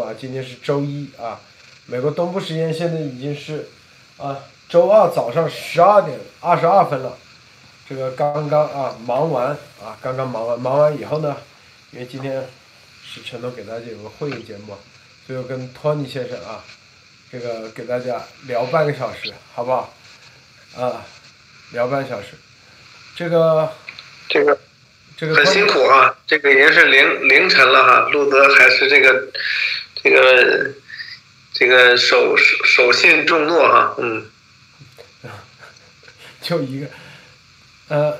啊，今天是周一啊，美国东部时间现在已经是啊周二早上十二点二十二分了。这个刚刚啊忙完啊，刚刚忙完，忙完以后呢，因为今天是承诺给大家有个会议节目，所以我跟托尼先生啊，这个给大家聊半个小时，好不好？啊，聊半小时，这个这个这个很辛苦啊，这个已经是凌凌晨了哈，路德还是这个这个这个守守守信重诺哈，嗯，就一个，呃，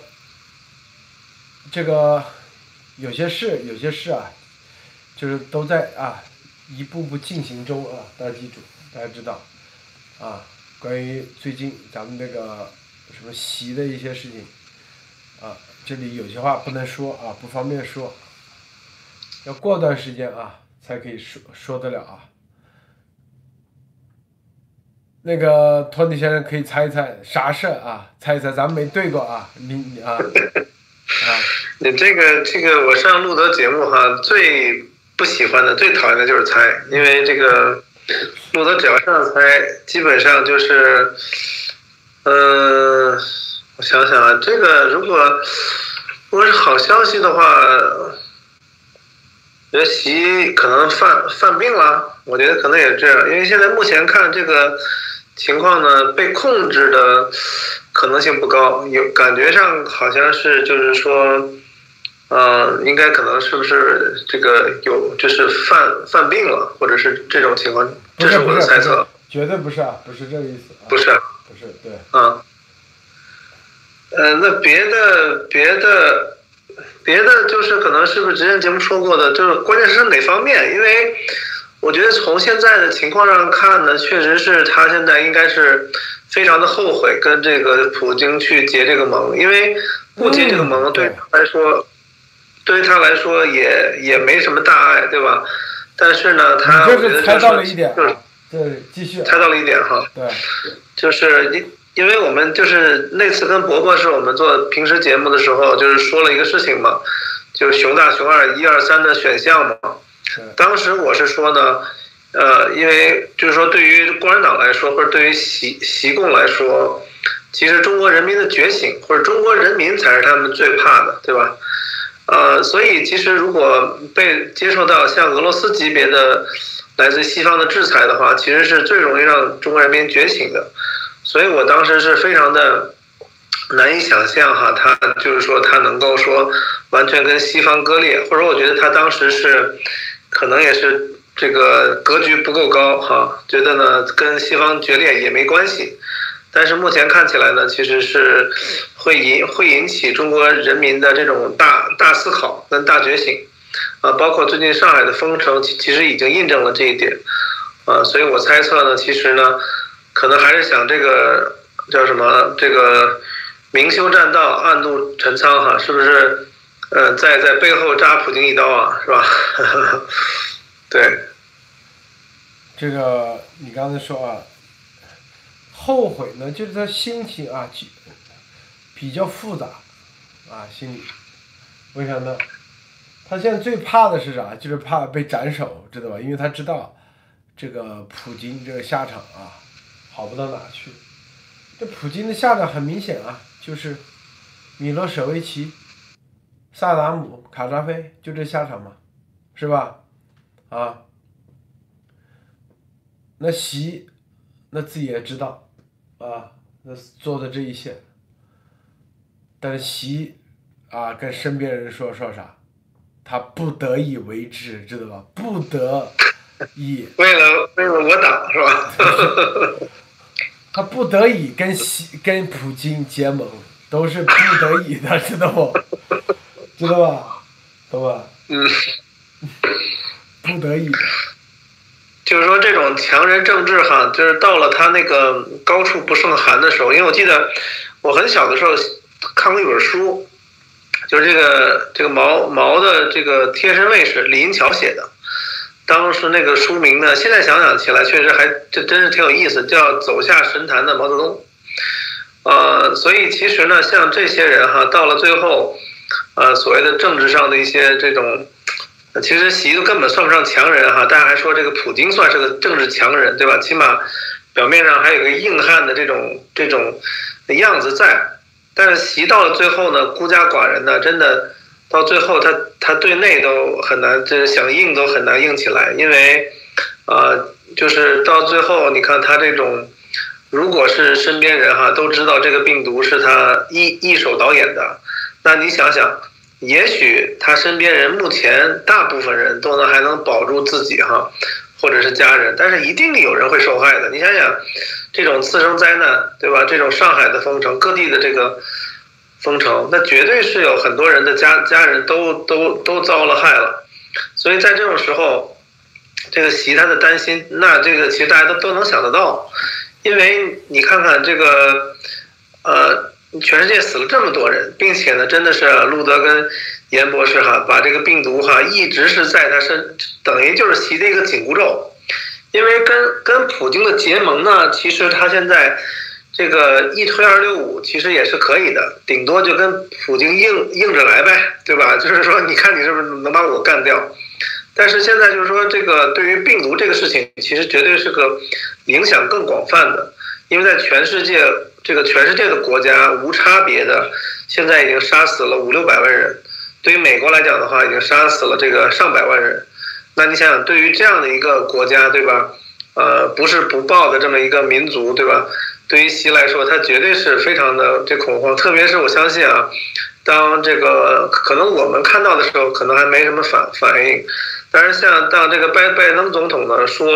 这个有些事有些事啊，就是都在啊一步步进行中啊，大家记住，大家知道啊，关于最近咱们那个什么习的一些事情啊，这里有些话不能说啊，不方便说，要过段时间啊才可以说说得了啊。那个托尼先生可以猜一猜啥事儿啊？猜一猜，咱们没对过啊，你你啊啊，你这个这个我上路德节目哈，最不喜欢的、最讨厌的就是猜，因为这个路德只要上猜，基本上就是，嗯、我想想啊，这个如果如果是好消息的话，觉得习可能犯犯病了，我觉得可能也是这样，因为现在目前看这个情况呢，被控制的可能性不高，有感觉上好像是就是说，呃，应该可能是不是这个有就是犯犯病了，或者是这种情况，这是我的猜测，，绝对不是啊，不是这个意思啊，不是啊。不是对，啊，呃，那别的别的别的就是可能是不是之前节目说过的，就是关键是哪方面？因为我觉得从现在的情况上看呢，确实是他现在应该是非常的后悔跟这个普京去结这个盟，因为不结这个盟嗯对他来说，对于他来说也也没什么大碍，对吧？但是呢，他你我觉得这是猜到了一点就是啊，对，继续啊，猜到了一点哈。对，就是因因为我们就是那次跟伯伯是我们做平时节目的时候，就是说了一个事情嘛，就是熊大熊二一二三的选项嘛。当时我是说呢，呃，因为就是说对于共产党来说，或者对于习习共来说，其实中国人民的觉醒或者中国人民才是他们最怕的，对吧？呃，所以其实如果被接受到像俄罗斯级别的来自西方的制裁的话，其实是最容易让中国人民觉醒的。所以我当时是非常的难以想象哈，他就是说他能够说完全跟西方割裂，或者我觉得他当时是可能也是这个格局不够高哈，觉得呢跟西方决裂也没关系。但是目前看起来呢，其实是会引会引起中国人民的这种大大思考跟大觉醒，啊，包括最近上海的封城，其实已经印证了这一点，啊，所以我猜测呢，其实呢，可能还是想这个叫什么这个明修栈道，暗度陈仓哈，是不是？呃，在在背后扎普京一刀啊，是吧？对，这个你刚才说啊，后悔呢，就是他心情啊，比较复杂啊，心里，为啥呢？他现在最怕的是啥？就是怕被斩首，知道吧？因为他知道这个普京这个下场啊，好不到哪去。这普京的下场很明显啊，就是米洛舍维奇、萨达姆、卡扎菲，就这下场嘛，是吧？啊，那习，那自己也知道，啊，那做的这一切，但是习，啊，跟身边人说说啥，他不得已为之，知道吧？不得已，为了为了我党是吧？他不得已跟西跟普京结盟，都是不得已的，知道不？知道吧？懂吧？嗯。不得已，就是说这种强人政治哈，就是到了他那个高处不胜寒的时候，因为我记得我很小的时候看过一本书，就是这个这个毛毛的这个贴身卫士李银桥写的，当时那个书名呢，现在想想起来确实还这真是挺有意思，叫《走下神坛的毛泽东》。呃，所以其实呢，像这些人哈，到了最后，呃，所谓的政治上的一些这种。其实习都根本算不上强人哈，大家还说这个普京算是个政治强人，对吧？起码表面上还有个硬汉的这种这种样子在。但是习到了最后呢，孤家寡人呢，真的到最后他他对内都很难，就是想硬都很难硬起来，因为啊，就是到最后你看他这种，如果是身边人哈都知道这个病毒是他一一手导演的，那你想想。也许他身边人目前大部分人都能还能保住自己哈，或者是家人，但是一定有人会受害的。你想想，这种次生灾难，对吧？这种上海的封城，各地的这个封城，那绝对是有很多人的家家人都都都遭了害了。所以在这种时候，这个习他的担心，那这个其实大家都都能想得到，因为你看看这个，呃。全世界死了这么多人，并且呢，真的是路德跟严博士哈，把这个病毒哈一直是在他身，等于就是习的一个紧箍咒。因为跟跟普京的结盟呢，其实他现在这个一推二六五，其实也是可以的，顶多就跟普京硬硬着来呗，对吧？就是说，你看你是不是能把我干掉？但是现在就是说，这个对于病毒这个事情，其实绝对是个影响更广泛的，因为在全世界。这个全世界的国家无差别的，现在已经杀死了五六百万人。对于美国来讲的话，已经杀死了这个上百万人。那你想想，对于这样的一个国家，对吧？呃，不是不报的这么一个民族，对吧？对于习来说，他绝对是非常的这恐慌。特别是我相信啊，当这个可能我们看到的时候，可能还没什么反反应。但是像当这个拜拜登总统呢说。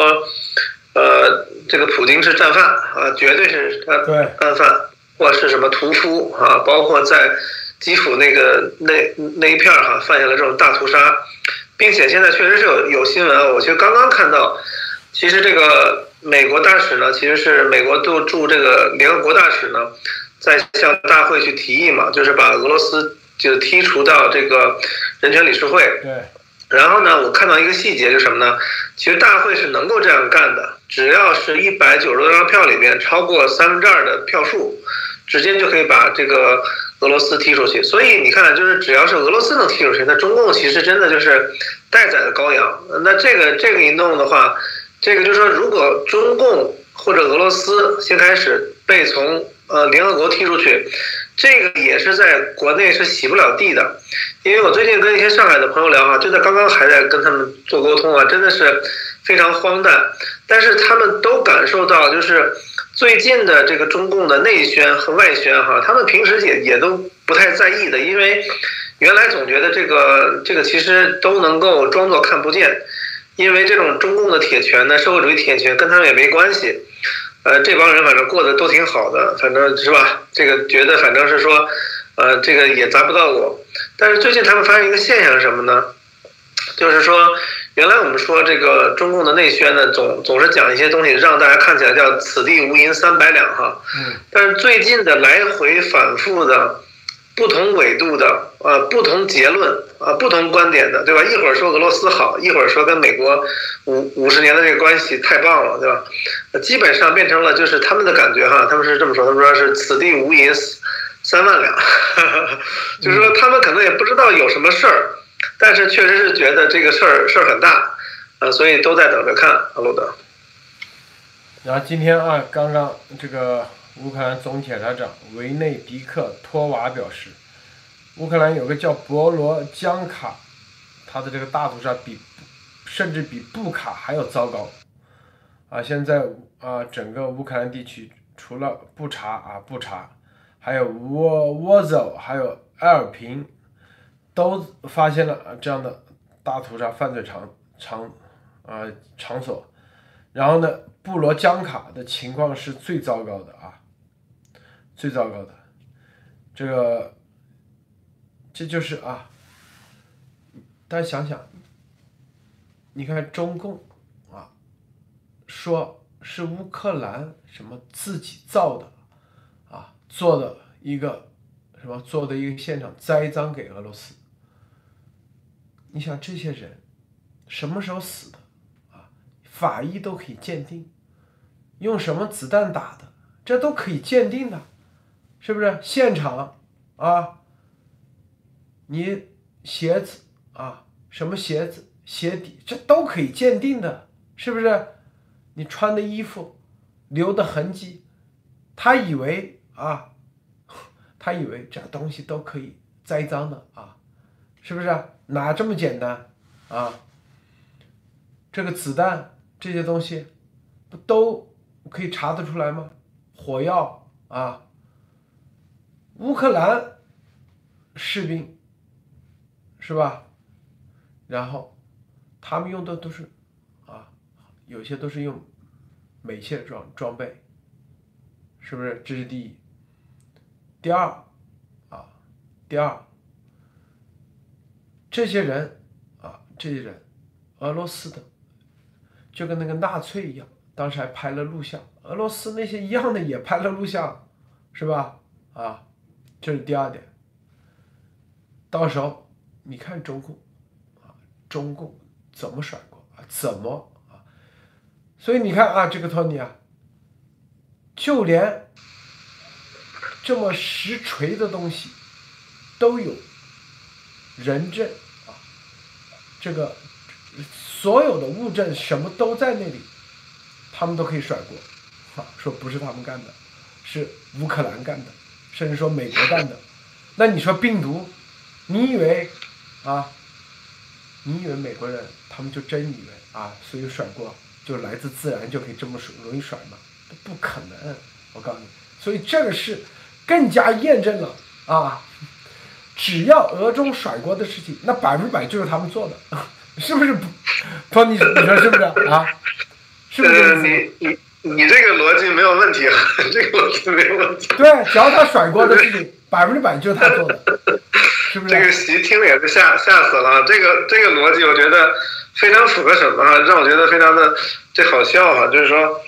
呃，这个普京是战犯啊，绝对是战战犯，或是什么屠夫啊，包括在基辅那个那那一片儿哈，犯下了这种大屠杀，并且现在确实是有有新闻，我其实刚刚看到，其实这个美国大使呢，其实是美国驻驻这个联合国大使呢，在向大会去提议嘛，就是把俄罗斯就剔除到这个人权理事会。对。然后呢，我看到一个细节，就是什么呢？其实大会是能够这样干的，只要是一百九十多张票里面超过三分之二的票数，直接就可以把这个俄罗斯踢出去。所以你看，就是只要是俄罗斯能踢出去，那中共其实真的就是待宰的羔羊。那这个这个一弄的话，这个就是说，如果中共或者俄罗斯先开始被从呃联合国踢出去。这个也是在国内是洗不了地的，因为我最近跟一些上海的朋友聊哈，就在刚刚还在跟他们做沟通啊，真的是非常荒诞。但是他们都感受到，就是最近的这个中共的内宣和外宣哈，他们平时也也都不太在意的，因为原来总觉得这个这个其实都能够装作看不见，因为这种中共的铁拳呢，社会主义铁拳跟他们也没关系。呃，这帮人反正过得都挺好的，反正是吧？这个觉得反正是说，呃，这个也砸不到我。但是最近他们发现一个现象是什么呢？就是说，原来我们说这个中共的内宣呢，总总是讲一些东西，让大家看起来叫“此地无银三百两”哈。嗯。但是最近的来回反复的。不同纬度的，呃，不同结论，呃，不同观点的，对吧？一会儿说俄罗斯好，一会儿说跟美国五五十年的这个关系太棒了，对吧？基本上变成了就是他们的感觉哈，他们是这么说，他们说是此地无银三万两，就是说他们可能也不知道有什么事儿，但是确实是觉得这个事儿事儿很大，呃，所以都在等着看阿鲁德。然后今天啊，刚刚这个。乌克兰总检察长维内迪克托娃表示，乌克兰有个叫博罗江卡，他的这个大屠杀比甚至比布卡还要糟糕。啊，现在啊，整个乌克兰地区除了布查啊布查，还有沃沃州还有埃尔平，都发现了这样的大屠杀犯罪场场啊场所。然后呢，布罗江卡的情况是最糟糕的。最糟糕的，这个，这就是啊，大家想想，你看中共啊，说是乌克兰什么自己造的，啊，做的一个什么做的一个现场栽赃给俄罗斯，你想这些人什么时候死的啊？法医都可以鉴定，用什么子弹打的，这都可以鉴定的。是不是现场啊？你鞋子啊，什么鞋子、鞋底，这都可以鉴定的，是不是？你穿的衣服留的痕迹，他以为啊，他以为这东西都可以栽赃的啊，是不是？哪这么简单啊？这个子弹这些东西，不都可以查得出来吗？火药啊，乌克兰士兵是吧？然后他们用的都是啊，有些都是用美械装装备，是不是？这是第一。第二啊，第二，这些人啊，这些人，俄罗斯的，就跟那个纳粹一样，当时还拍了录像。俄罗斯那些一样的也拍了录像，是吧？啊，这是第二点。到时候你看中共啊。中共怎么甩锅啊？怎么啊？所以你看啊，这个托尼啊，就连这么实锤的东西都有人证啊，这个所有的物证什么都在那里，他们都可以甩锅，啊，说不是他们干的，是乌克兰干的，甚至说美国干的。那你说病毒，你以为啊？你以为美国人他们就真以为啊，所以甩锅就来自自然就可以这么甩容易甩吗？不可能！我告诉你，所以这个是更加验证了啊，只要俄中甩锅的事情，那百分之百就是他们做的，是不是？托你，你说是不是啊？是不是？你你你这个逻辑没有问题，这个逻辑没有问题。对，只要他甩锅的事情，百分之百就是他做的。这个席听了也是吓吓死了，这个这个逻辑我觉得非常符合什么哈？让我觉得非常的这好笑啊，就是说，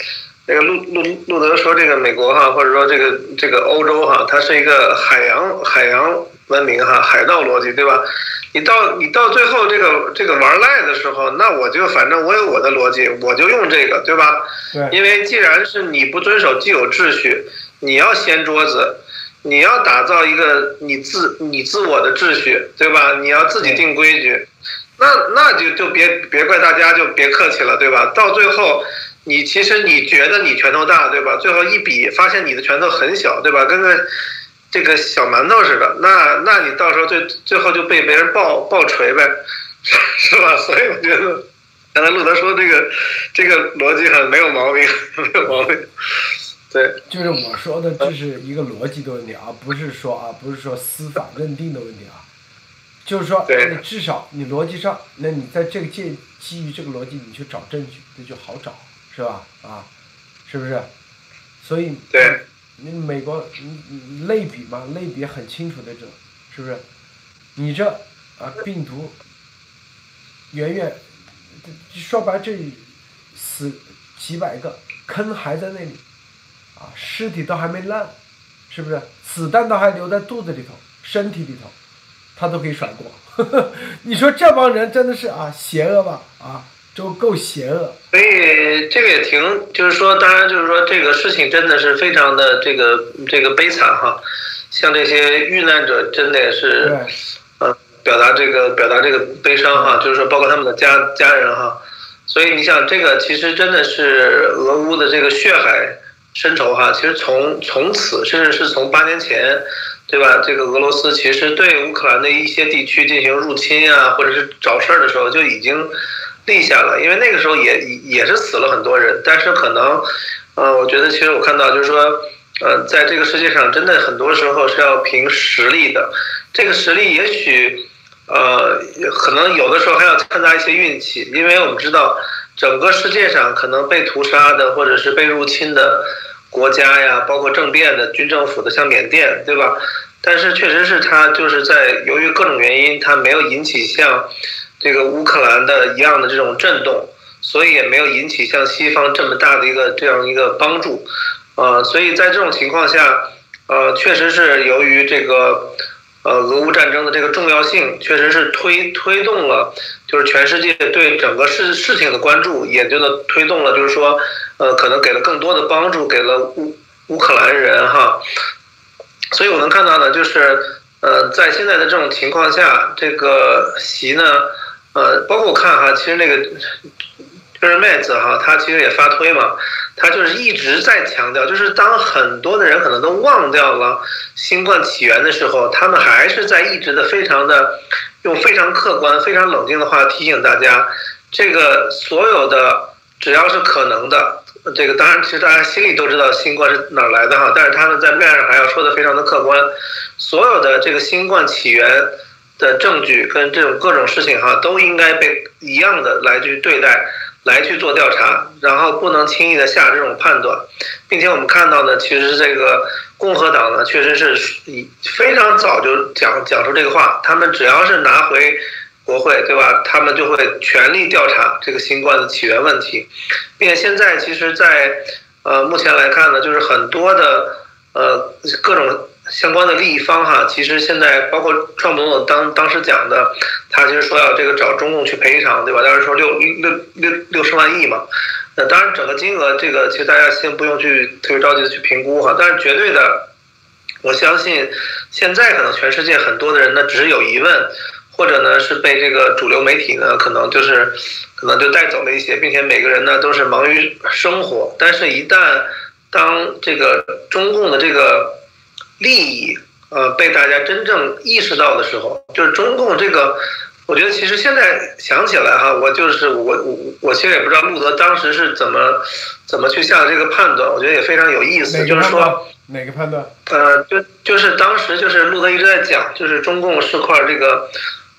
那个路路路德说这个美国哈，或者说这个这个欧洲哈，它是一个海洋海洋文明哈，海盗逻辑对吧？你到你到最后这个这个玩赖的时候，那我就反正我有我的逻辑，我就用这个对吧？对。因为既然是你不遵守既有秩序，你要掀桌子。你要打造一个你自你自我的秩序，对吧？你要自己定规矩，那那就就别别怪大家，就别客气了，对吧？到最后，你其实你觉得你拳头大，对吧？最后一比，发现你的拳头很小，对吧？跟个这个小馒头似的，那那你到时候最最后就被别人爆爆锤呗，是吧？所以我觉得，刚才路德说这个这个逻辑很没有毛病，没有毛病。对，就是我说的，这是一个逻辑的问题，啊不是说啊，不是说司法认定的问题啊。就是说，你至少你逻辑上，那你在这个基基于这个逻辑，你去找证据，那就好找，是吧？啊，是不是？所以，你美国你类比嘛，类比很清楚的这，是不是？你这啊病毒，远远，说白这死几百个，坑还在那里。啊，尸体都还没烂，是不是？子弹都还留在肚子里头、身体里头，他都可以甩锅。你说这帮人真的是啊，邪恶吧？啊，就够邪恶。所以这个也挺，就是说，当然就是说，这个事情真的是非常的这个这个悲惨哈。像这些遇难者，真的也是，呃，表达这个表达这个悲伤哈，就是说，包括他们的家家人哈。所以你想，这个其实真的是俄乌的这个血海。深仇哈，其实从从此，甚至是从八年前，对吧？这个俄罗斯其实对乌克兰的一些地区进行入侵啊，或者是找事儿的时候，就已经立下了。因为那个时候也也是死了很多人，但是可能，呃，我觉得其实我看到就是说，呃，在这个世界上，真的很多时候是要凭实力的。这个实力也许，呃，可能有的时候还要掺杂一些运气，因为我们知道，整个世界上可能被屠杀的或者是被入侵的。国家呀，包括政变的军政府的，像缅甸，对吧？但是确实是他就是在由于各种原因，他没有引起像这个乌克兰的一样的这种震动，所以也没有引起像西方这么大的一个这样一个帮助，呃，所以在这种情况下，呃，确实是由于这个呃俄乌战争的这个重要性，确实是推推动了，就是全世界对整个事事情的关注，也就推动了，就是说。呃，可能给了更多的帮助，给了乌乌克兰人哈，所以我能看到的就是，呃，在现在的这种情况下，这个习呢，呃，包括我看哈，其实那个就是妹子哈，她其实也发推嘛，她就是一直在强调，就是当很多的人可能都忘掉了新冠起源的时候，他们还是在一直的非常的用非常客观、非常冷静的话提醒大家，这个所有的只要是可能的，这个当然其实大家心里都知道新冠是哪儿来的哈，但是他们在面上还要说的非常的客观，所有的这个新冠起源。的证据跟这种各种事情哈，都应该被一样的来去对待，来去做调查，然后不能轻易的下这种判断，并且我们看到呢，其实这个共和党呢，确实是以非常早就讲讲出这个话，他们只要是拿回国会，对吧？他们就会全力调查这个新冠的起源问题，并且现在其实，在呃目前来看呢，就是很多的呃各种。相关的利益方哈，其实现在包括创总统当当时讲的，他其实说要这个找中共去赔偿，对吧？当时说六六六六十万亿嘛。那当然整个金额这个其实大家先不用去特别着急的去评估哈，但是绝对的，我相信现在可能全世界很多的人呢只是有疑问，或者呢是被这个主流媒体呢可能就是可能就带走了一些，并且每个人呢都是忙于生活，但是一旦当这个中共的这个利益，呃，被大家真正意识到的时候，就是中共这个，我觉得其实现在想起来哈，我就是我我我其实也不知道路德当时是怎么怎么去下这个判断，我觉得也非常有意思，就是说哪个判断？呃，就就是当时就是路德一直在讲，就是中共是块这个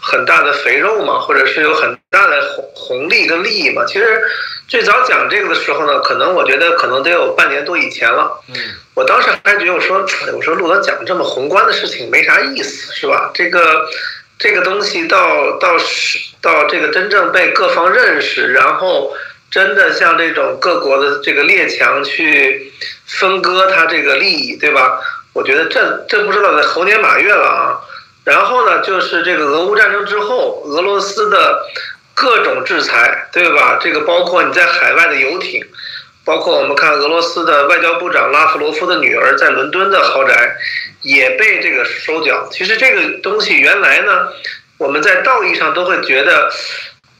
很大的肥肉嘛，或者是有很大的红红利跟利益嘛，其实。最早讲这个的时候呢，可能我觉得可能得有半年多以前了。嗯，我当时还觉得我说，我说陆德讲这么宏观的事情没啥意思，是吧？这个这个东西到到是到这个真正被各方认识，然后真的像这种各国的这个列强去分割它这个利益，对吧？我觉得这这不知道在猴年马月了啊。然后呢，就是这个俄乌战争之后，俄罗斯的。各种制裁，对吧？这个包括你在海外的游艇，包括我们看俄罗斯的外交部长拉夫罗夫的女儿在伦敦的豪宅，也被这个收缴。其实这个东西原来呢，我们在道义上都会觉得，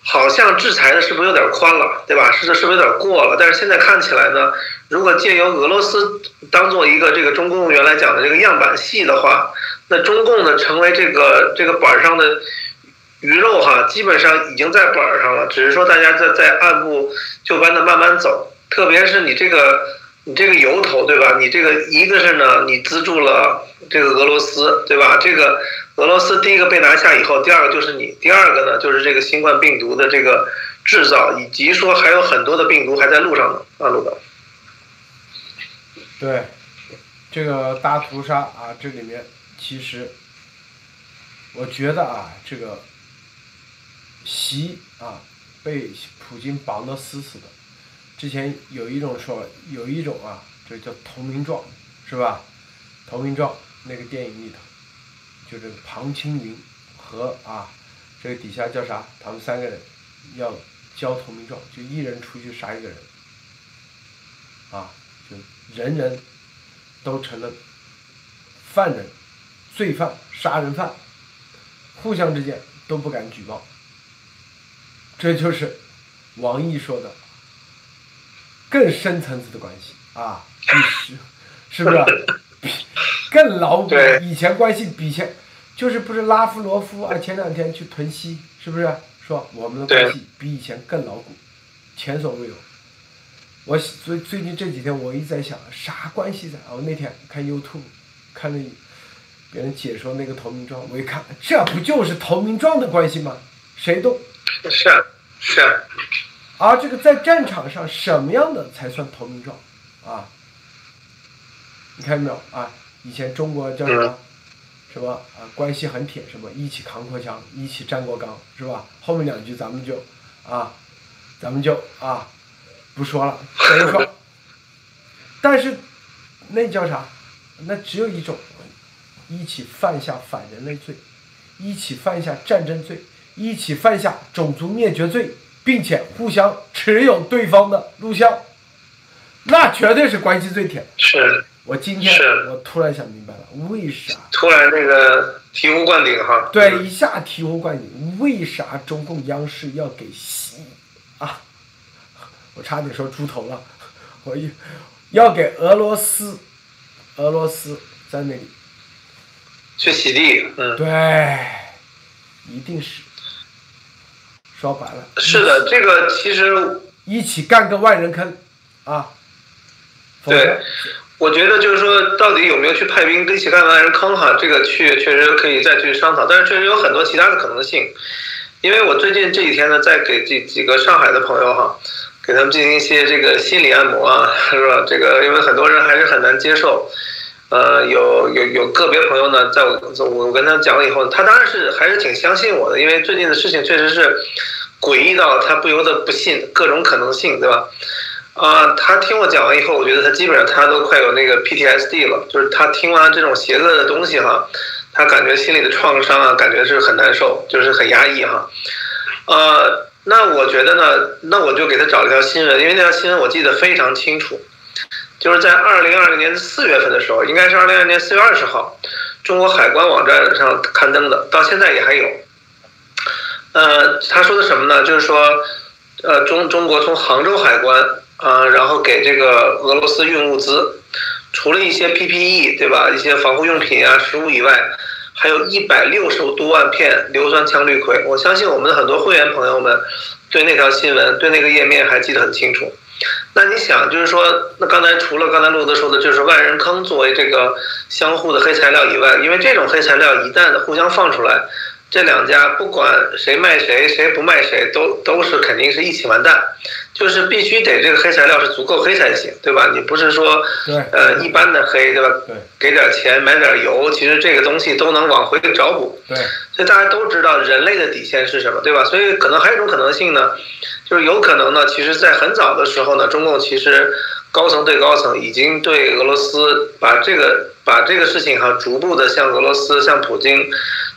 好像制裁的是不是有点宽了，对吧？是是不是有点过了？但是现在看起来呢，如果借由俄罗斯当做一个这个中共原来讲的这个样板戏的话，那中共呢成为这个这个板上的。鱼肉哈，基本上已经在板上了，只是说大家在在按部就班的慢慢走。特别是你这个你这个由头对吧？你这个一个是呢，你资助了这个俄罗斯对吧？这个俄罗斯第一个被拿下以后，第二个就是你，第二个呢就是这个新冠病毒的这个制造，以及说还有很多的病毒还在路上呢，啊，路的。对，这个大屠杀啊，这里面其实我觉得啊，这个。习啊，被普京绑得死死的。之前有一种说，有一种啊，这叫投名状，是吧？投名状那个电影里头，就这个庞青云和啊，这个底下叫啥？他们三个人要交投名状，就一人出去杀一个人，啊，就人人都成了犯人、罪犯、杀人犯，互相之间都不敢举报。这就是王毅说的更深层次的关系啊，是是不是？更牢固。以前关系比前，就是不是拉夫罗夫啊？前两天去屯溪，是不是说我们的关系比以前更牢固，前所未有？我最最近这几天我一直在想，啥关系在？我那天看 YouTube，看了别人解说那个投名状，我一看，这不就是投名状的关系吗？谁都。是是，而这个在战场上什么样的才算投名状啊？你看到没有啊？以前中国叫什么什么啊？关系很铁，什么一起扛过枪，一起站过岗，是吧？后面两句咱们就啊，咱们就啊不说了，等于说。但是那叫啥？那只有一种，一起犯下反人类罪，一起犯下战争罪。一起犯下种族灭绝罪，并且互相持有对方的录像，那绝对是关系最铁。是，我今天我突然想明白了，为啥？突然那个醍醐灌顶哈。对，一下醍醐灌顶，为啥中共央视要给西啊？我差点说猪头了，我一要给俄罗斯，俄罗斯在那里，去洗地，嗯，对，一定是，说白了，是的，这个其实一起干个万人坑，啊，对我觉得就是说，到底有没有去派兵跟其他万人坑哈，这个去确实可以再去商讨，但是确实有很多其他的可能性。因为我最近这几天呢，在给这几个上海的朋友哈，给他们进行一些这个心理按摩啊，是吧？这个因为很多人还是很难接受。呃，有有有个别朋友呢，在我我跟他讲了以后，他当然是还是挺相信我的，因为最近的事情确实是诡异到他不由得不信各种可能性，对吧？啊、他听我讲完以后，我觉得他基本上他都快有那个 PTSD 了，就是他听完这种邪恶的东西哈，他感觉心里的创伤啊，感觉是很难受，就是很压抑哈。呃，那我觉得呢，那我就给他找了一条新闻，因为那条新闻我记得非常清楚，就是在二零二零年四月份的时候，应该是二零二零年四月二十号，中国海关网站上刊登的，到现在也还有。呃，他说的什么呢？就是说，呃，中中国从杭州海关啊、然后给这个俄罗斯运物资，除了一些 PPE 对吧，一些防护用品啊、食物以外，还有一百六十多万片硫酸羟氯喹。我相信我们的很多会员朋友们对那条新闻、对那个页面还记得很清楚。那你想，就是说，那刚才除了刚才路德说的，就是万人坑作为这个相互的黑材料以外，因为这种黑材料一旦互相放出来，这两家不管谁卖谁，谁不卖谁，都都是肯定是一起完蛋。就是必须得这个黑材料是足够黑才行，对吧？你不是说对呃一般的黑，对吧？对给点钱买点油，其实这个东西都能往回找补。对所以大家都知道人类的底线是什么，对吧？所以可能还有一种可能性呢，就是有可能呢，其实在很早的时候呢，中共其实高层对高层已经对俄罗斯把这个把这个事情哈，逐步的向俄罗斯向普京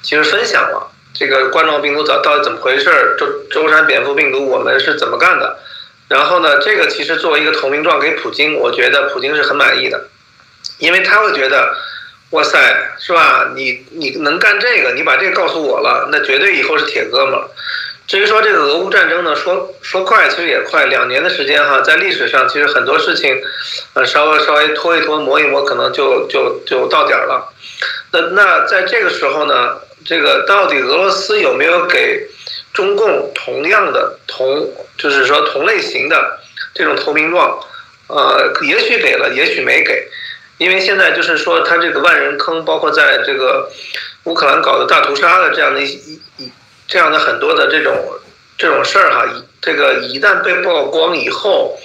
其实分享了这个冠状病毒到到底怎么回事儿，周舟山蝙蝠病毒我们是怎么干的。然后呢，这个其实作为一个投名状给普京，我觉得普京是很满意的，因为他会觉得，哇塞，是吧？你你能干这个，你把这个告诉我了，那绝对以后是铁哥们儿。至于说这个俄乌战争呢，说说快其实也快，两年的时间哈，在历史上其实很多事情，呃，稍微稍微拖一拖、磨一磨，可能就就就到点儿了。那那在这个时候呢，这个到底俄罗斯有没有给中共同样的同，就是说同类型的这种投名状？呃，也许给了，也许没给，因为现在就是说他这个万人坑，包括在这个乌克兰搞的大屠杀的这样的一一一这样的很多的这种这种事儿哈，这个一旦被曝光以后，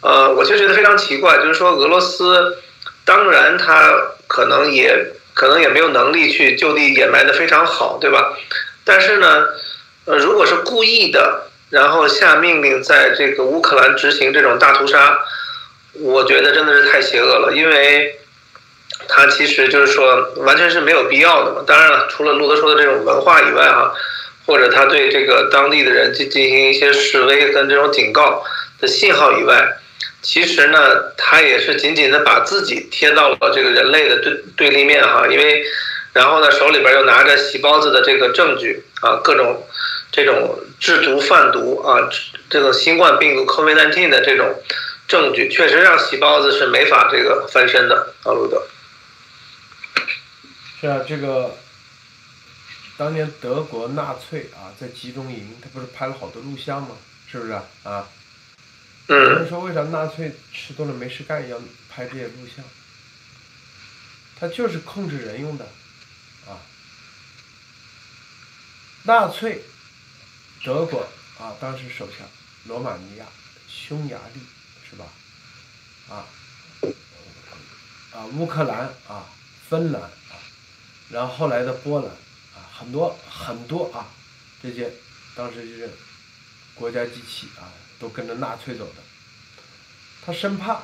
呃，我就觉得非常奇怪，就是说俄罗斯当然他可能也可能也没有能力去就地掩埋的非常好，对吧？但是呢，呃，如果是故意的，然后下命令在这个乌克兰执行这种大屠杀，我觉得真的是太邪恶了，因为他其实就是说完全是没有必要的嘛。当然了，除了路德说的这种文化以外哈，或者他对这个当地的人进进行一些示威跟这种警告的信号以外，其实呢，他也是紧紧的把自己贴到了这个人类的对对立面哈，因为然后呢手里边又拿着洗包子的这个证据啊，各种这种制毒贩毒啊，这个新冠病毒 COVID-19 的这种证据，确实让洗包子是没法这个翻身的啊，路德。是啊，这个当年德国纳粹啊，在集中营，他不是拍了好多录像吗？是不是啊？啊，有嗯人说为啥纳粹吃多了没事干要拍这些录像？他就是控制人用的，啊。纳粹，德国啊，当时首相罗马尼亚、匈牙利是吧？啊，啊，乌克兰啊，芬兰啊，然后后来的波兰啊，很多很多啊，这些当时就是国家机器啊，都跟着纳粹走的。他生怕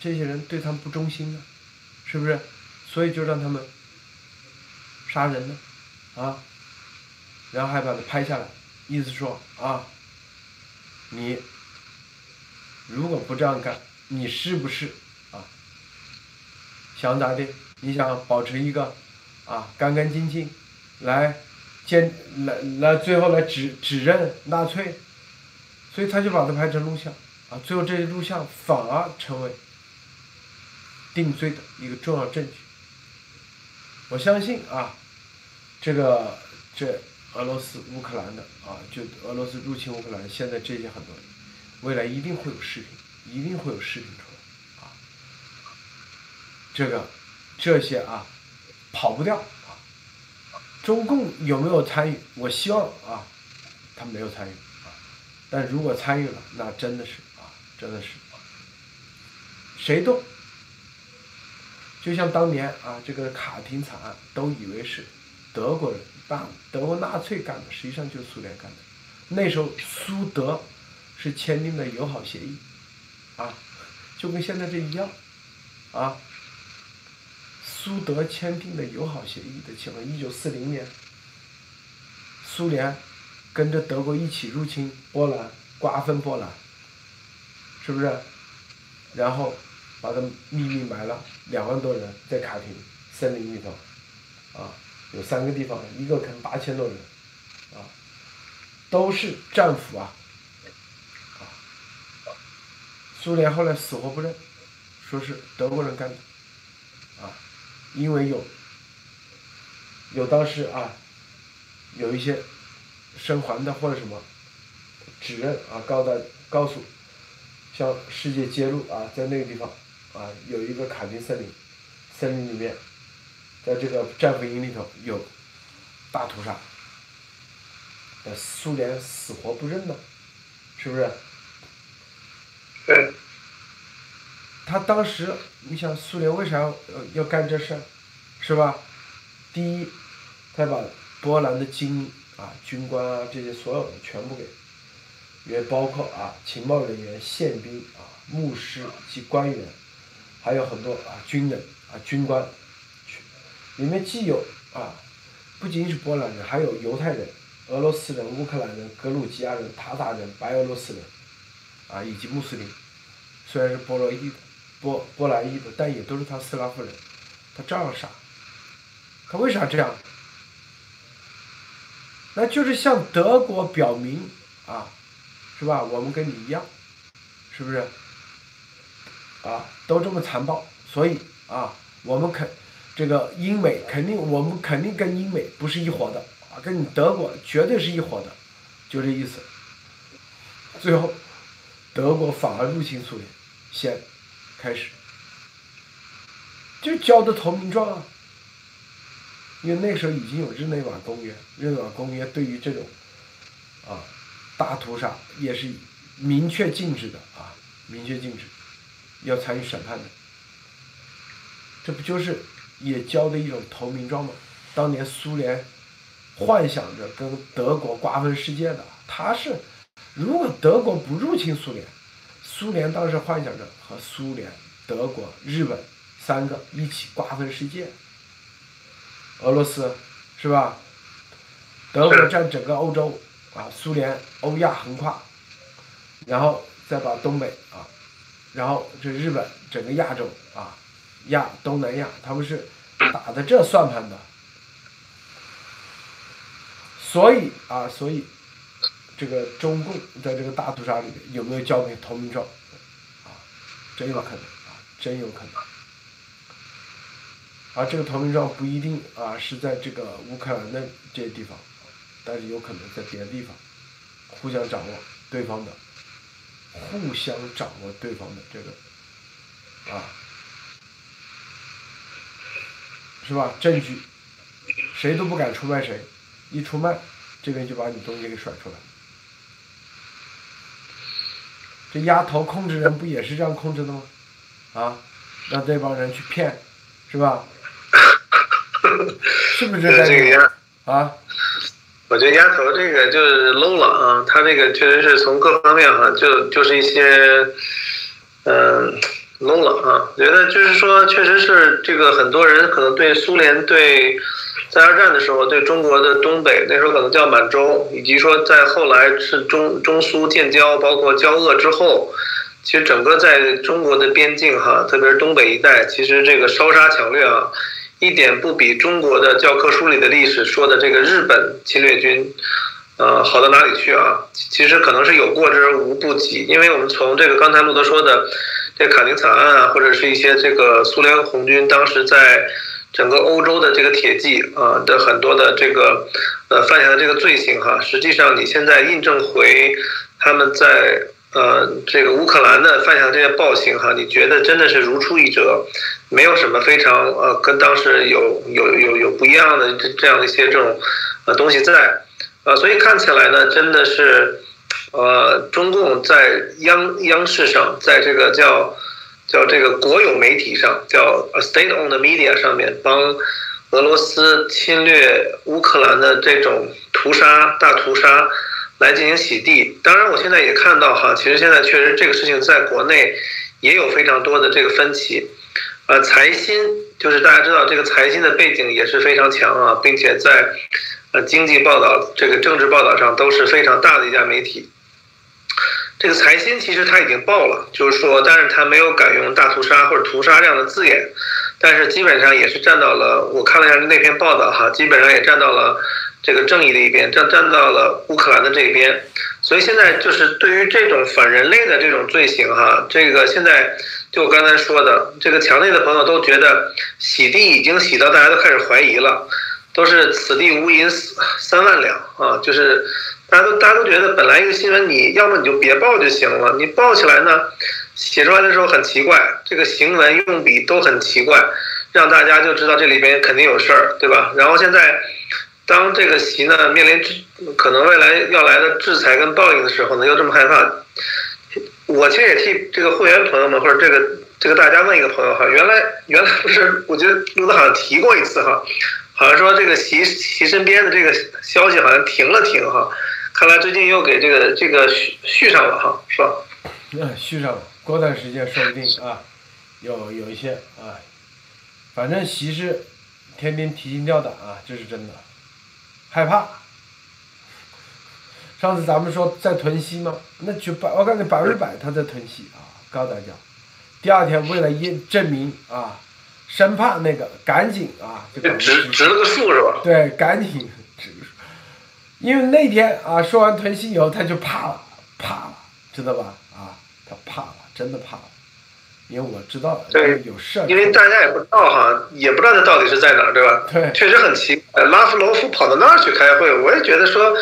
这些人对他们不忠心啊，是不是？所以就让他们杀人呢，啊，然后还把他拍下来，意思说啊，你如果不这样干，你是不是啊想咋的？你想保持一个啊干干净净，来坚来来最后来指指认纳粹，所以他就把它拍成录像啊，最后这些录像反而成为定罪的一个重要证据。我相信啊，这个这俄罗斯乌克兰的啊，就俄罗斯入侵乌克兰，现在这些很多，未来一定会有视频，一定会有视频出来啊。这个这些啊，跑不掉。中共有没有参与？我希望啊，他没有参与啊。但如果参与了，那真的是啊，真的是谁都。就像当年啊，这个卡廷惨案，都以为是德国人、办的德国纳粹干的，实际上就是苏联干的。那时候苏德是签订的友好协议，啊，就跟现在这一样，啊，苏德签订的友好协议的情况，一九四零年，苏联跟着德国一起入侵波兰，瓜分波兰，是不是？然后。把它秘密埋了两万多人在卡廷森林里头，啊，有三个地方，一个坑八千多人，啊，都是战俘啊，啊，苏联后来死活不认，说是德国人干的，啊，因为有，有当时啊，有一些生还的或者什么，指认啊，告的告诉，向世界揭露啊，在那个地方。啊，有一个卡丁森林，森林里面，在这个战俘营里头有大屠杀，呃，苏联死活不认的，是不是？对。他当时，你想苏联为啥要要干这事儿，是吧？第一，他把波兰的精英啊、军官啊这些所有的全部给，也包括啊情报人员、宪兵啊、牧师及官员。还有很多啊，军人啊，军官，里面既有啊，不仅是波兰人，还有犹太人、俄罗斯人、乌克兰人、格鲁吉亚人、塔塔人、白俄罗斯人，啊，以及穆斯林，虽然是波罗的、波波兰裔的，但也都是他斯拉夫人，他照样杀。他为啥这样？那就是向德国表明啊，是吧？我们跟你一样，是不是？啊，都这么残暴，所以啊，我们肯，这个英美肯定，我们肯定跟英美不是一伙的啊，跟你德国绝对是一伙的，就这意思。最后，德国反而入侵苏联，先开始，就交的投名状啊。因为那时候已经有日内瓦公约，日内瓦公约对于这种啊大屠杀也是明确禁止的啊，明确禁止。要参与审判的，这不就是也交的一种投名状吗？当年苏联幻想着跟德国瓜分世界的，他是如果德国不入侵苏联，苏联当时幻想着和苏联、德国、日本三个一起瓜分世界，俄罗斯是吧？德国占整个欧洲啊，苏联欧亚横跨，然后再把东北啊。然后这日本整个亚洲啊，亚东南亚，他们是打的这算盘的，所以啊，所以这个中共在这个大屠杀里面有没有交给投名状啊？真有可能啊，真有可能。而这个投名状不一定啊是在这个乌克兰的这些地方，但是有可能在别的地方，互相掌握对方的。互相掌握对方的这个，啊，是吧？证据，谁都不敢出卖谁，一出卖，这边就把你东西给甩出来。这丫头控制人不也是这样控制的吗？啊，让这帮人去骗，是吧？是不是这样？啊？我觉得丫头这个就是 low 了啊，他这个确实是从各方面哈，就就是一些，嗯，low 了啊。觉得就是说，确实是这个很多人可能对苏联对在二战的时候对中国的东北那时候可能叫满洲，以及说在后来是中中苏建交，包括交恶之后，其实整个在中国的边境哈，特别是东北一带，其实这个烧杀抢掠啊，一点不比中国的教科书里的历史说的这个日本侵略军，呃，好到哪里去啊？其实可能是有过之而无不及，因为我们从这个刚才路德说的这卡宁惨案啊，或者是一些这个苏联红军当时在整个欧洲的这个铁骑啊的很多的这个呃犯下的这个罪行哈，实际上你现在印证回他们在。呃，这个乌克兰的犯下的这些暴行哈，你觉得真的是如出一辙，没有什么非常呃跟当时有有有有不一样的这这样一些这种呃东西在，呃，所以看起来呢，真的是呃中共在央央视上，在这个叫叫这个国有媒体上，叫 state-owned media 上面帮俄罗斯侵略乌克兰的这种屠杀大屠杀。来进行洗地。当然，我现在也看到哈，其实现在确实这个事情在国内也有非常多的这个分歧。呃，财新就是大家知道这个财新的背景也是非常强啊，并且在呃经济报道、这个政治报道上都是非常大的一家媒体。这个财新其实他已经报了，就是说，但是他没有敢用大屠杀或者屠杀这样的字眼，但是基本上也是站到了，我看了一下那篇报道哈，基本上也站到了。这个正义的一边站站到了乌克兰的这一边，所以现在就是对于这种反人类的这种罪行哈，这个现在就我刚才说的，这个墙内的朋友都觉得洗地已经洗到大家都开始怀疑了，都是此地无银三万两啊，就是大家都大家都觉得本来一个新闻你要么你就别报就行了，你报起来呢，写出来的时候很奇怪，这个行文用笔都很奇怪，让大家就知道这里边肯定有事儿，对吧？然后现在。当这个习呢面临可能未来要来的制裁跟报应的时候呢，又这么害怕。我其实也替这个会员朋友们或者这个这个大家问一个朋友哈，原来原来不是，我觉得路子好像提过一次哈，好像说这个习习身边的这个消息好像停了停哈，看来最近又给这个这个续续上了哈，是吧？嗯，续上了，过段时间说不定啊，有有一些啊，反正习是天天提心吊胆啊，这是真的。害怕。上次咱们说在屯溪吗？那就百，我感觉百分之百他在屯溪啊，告诉大家。第二天为了验证明啊，生怕那个赶紧啊，就直直了个数是吧？对，赶紧。因为那天啊，说完屯溪以后，他就怕了，怕了，知道吧？啊，他怕了，真的怕了。因为我知道有事儿，因为大家也不知道哈，也不知道他到底是在哪儿，对吧？对，确实很奇怪。拉夫罗夫跑到那儿去开会，我也觉得说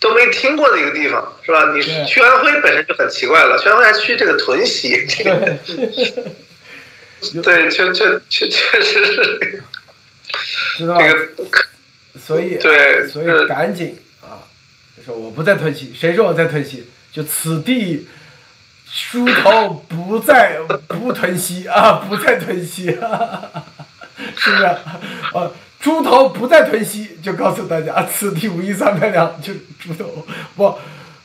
都没听过的一个地方，是吧？你去安徽本身就很奇怪了，去安徽还去这个屯溪，这个，对，确确确确实是，知道这个，所以对，所以赶紧啊，就说我不在屯溪，谁说我在屯溪？就此地。猪头不再不吞吸啊，不再吞吸，是不是？啊，猪头不再吞吸，就告诉大家，此地无银三百两，就猪头不，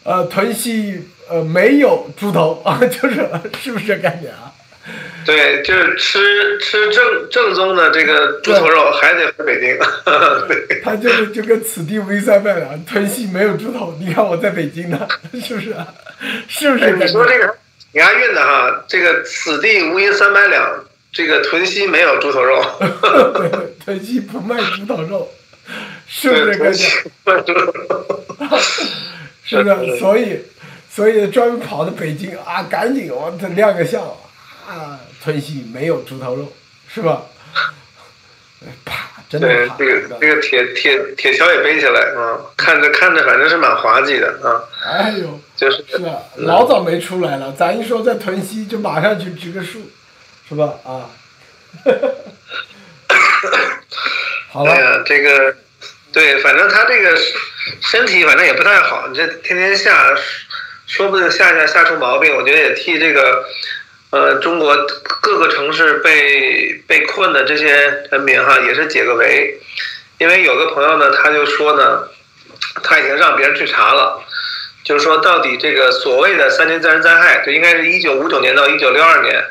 呃，吞吸呃没有猪头啊，就是是不是感觉啊？对，就是吃吃正正宗的这个猪头肉，还得回北京。对，他就是就跟此地无银三百两，屯溪没有猪头。你看我在北京呢，是不是？是不是？你说这个押韵的哈，这个此地无银三百两，这个屯溪没有猪头肉。屯溪不卖猪头肉，是不是感觉？是的，所以所以专门跑到北京啊，赶紧我这亮个相啊，屯溪没有猪头肉，是吧？啪。对，这个这个铁铁铁锹也背起来啊，看着看着反正是蛮滑稽的啊。哎呦，就是是啊，老早没出来了，咱一说在屯溪就马上去植个树，是吧？啊。好了。哎呀，这个，对，反正他这个身体反正也不太好，你这天天下，说不定下下下出毛病，我觉得也替这个。呃，中国各个城市被被困的这些人民哈，也是解个围，因为有个朋友呢，他就说呢，他已经让别人去查了，就是说到底这个所谓的三年自然灾害，就应该是一九五九年到一九六二年，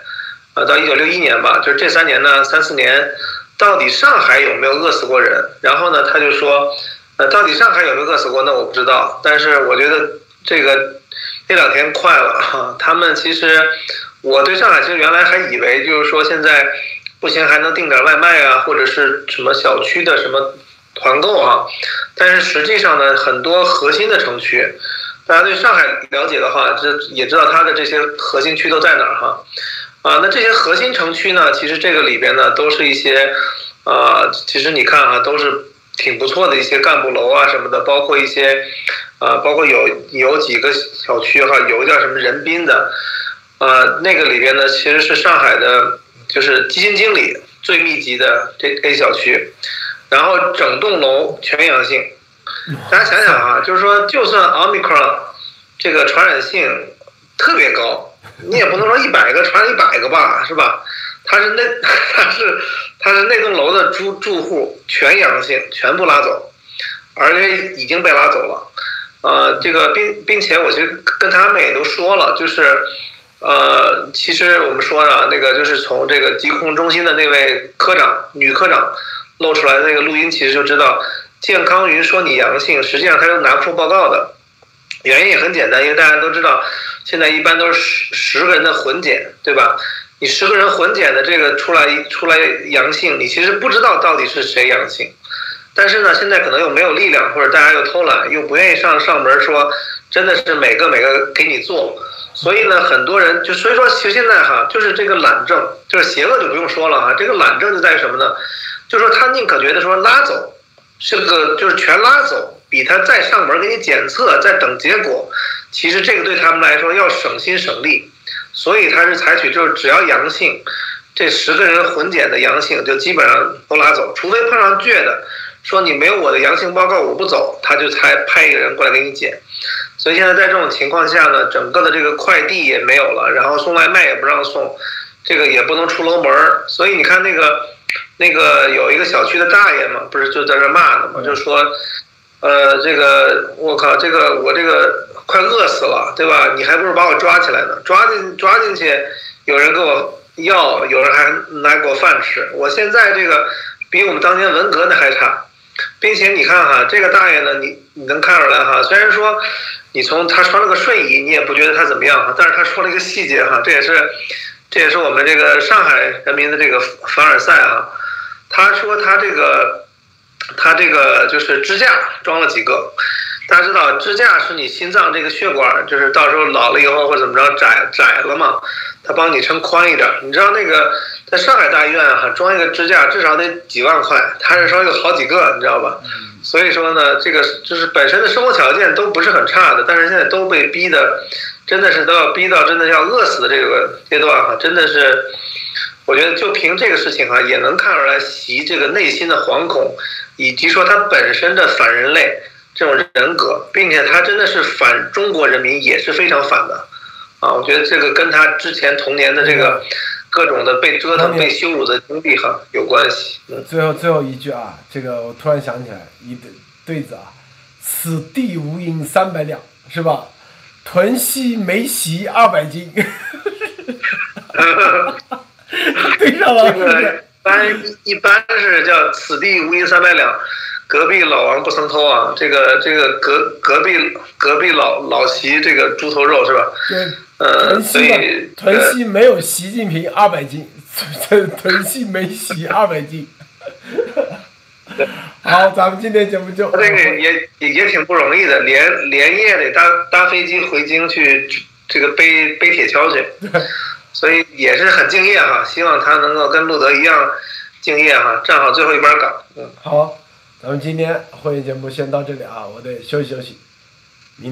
呃，到一九六一年吧，就是这三年呢，三四年，到底上海有没有饿死过人？然后呢，他就说，呃，到底上海有没有饿死过？那我不知道，但是我觉得这个。那两天快了哈。他们其实，我对上海其实原来还以为就是说现在不行还能订点外卖啊，或者是什么小区的什么团购啊。但是实际上呢，很多核心的城区，大家对上海了解的话，这也知道它的这些核心区都在哪儿哈。啊，那这些核心城区呢，其实这个里边呢，都是一些，呃，其实你看啊，都是挺不错的一些干部楼啊什么的，包括一些，呃，包括有有几个小区哈，有一叫什么人宾的，呃，那个里边呢，其实是上海的，就是基金经理最密集的这 A 小区，然后整栋楼全阳性，大家想想啊，就是说，就算 Omicron 这个传染性特别高。你也不能说一百个传一百个吧，是吧？他是那 他是他是那栋楼的住住户全阳性，全部拉走，而且已经被拉走了。呃，这个并并且我就跟他们也都说了，就是呃，其实我们说的那个就是从这个疾控中心的那位科长女科长露出来的那个录音，其实就知道健康云说你阳性，实际上他是拿不出报告的。原因也很简单，因为大家都知道。现在一般都是十十个人的混检，对吧？你十个人混检的这个出来出来阳性，你其实不知道到底是谁阳性。但是呢，现在可能又没有力量，或者大家又偷懒，又不愿意上上门说，真的是每个每个给你做。所以呢，很多人就所以说，其实现在哈，就是这个懒政，就是邪恶就不用说了哈。这个懒政就在于什么呢？就是说他宁可觉得说拉走，这个就是全拉走，比他再上门给你检测，再等结果。其实这个对他们来说要省心省力，所以他是采取就是只要阳性，这十个人混检的阳性就基本上都拉走，除非碰上倔的，说你没有我的阳性报告我不走，他就才派一个人过来给你检。所以现在在这种情况下呢，整个的这个快递也没有了，然后送外卖也不让送，这个也不能出楼门儿。所以你看那个那个有一个小区的大爷嘛，不是就在这骂呢嘛，就说，呃，这个我靠，这个我这个。快饿死了，对吧？你还不如把我抓起来呢，抓进抓进去，有人给我药，有人还拿给我饭吃。我现在这个比我们当年文革那还差，并且你看哈，这个大爷呢，你你能看出来哈？虽然说你从他穿了个睡衣，你也不觉得他怎么样哈，但是他说了一个细节哈，这也是这也是我们这个上海人民的这个凡尔赛啊。他说他这个他这个就是支架装了几个。大家知道支架是你心脏这个血管，就是到时候老了以后或怎么着窄窄了嘛，它帮你撑宽一点。你知道那个在上海大医院哈装一个支架至少得几万块，他是说有好几个，你知道吧？所以说呢，这个就是本身的生活条件都不是很差的，但是现在都被逼的，真的是都要逼到真的要饿死的这个阶段哈，真的是，我觉得就凭这个事情啊，也能看出来习这个内心的惶恐，以及说他本身的反人类。这种人格，并且他真的是反中国人民，也是非常反的，啊，我觉得这个跟他之前童年的这个各种的被折腾、被羞辱的经历哈有关系。最后最后一句啊，这个我突然想起来一对对子啊，此地无银三百两，是吧？屯溪没席二百斤，对上了。这个一般一般是叫此地无银三百两。隔壁老王不曾偷啊，这个这个隔隔壁隔壁老老习这个猪头肉是吧？对，呃，所以屯溪没有习近平二百斤，屯屯溪没习 二百斤。好，咱们今天节目就。这个也也也挺不容易的，连连夜得搭搭飞机回京去这个背背铁锹去。所以也是很敬业哈，希望他能够跟路德一样敬业哈，站好最后一班岗。嗯，好。咱们今天会议节目先到这里啊，我得休息休息。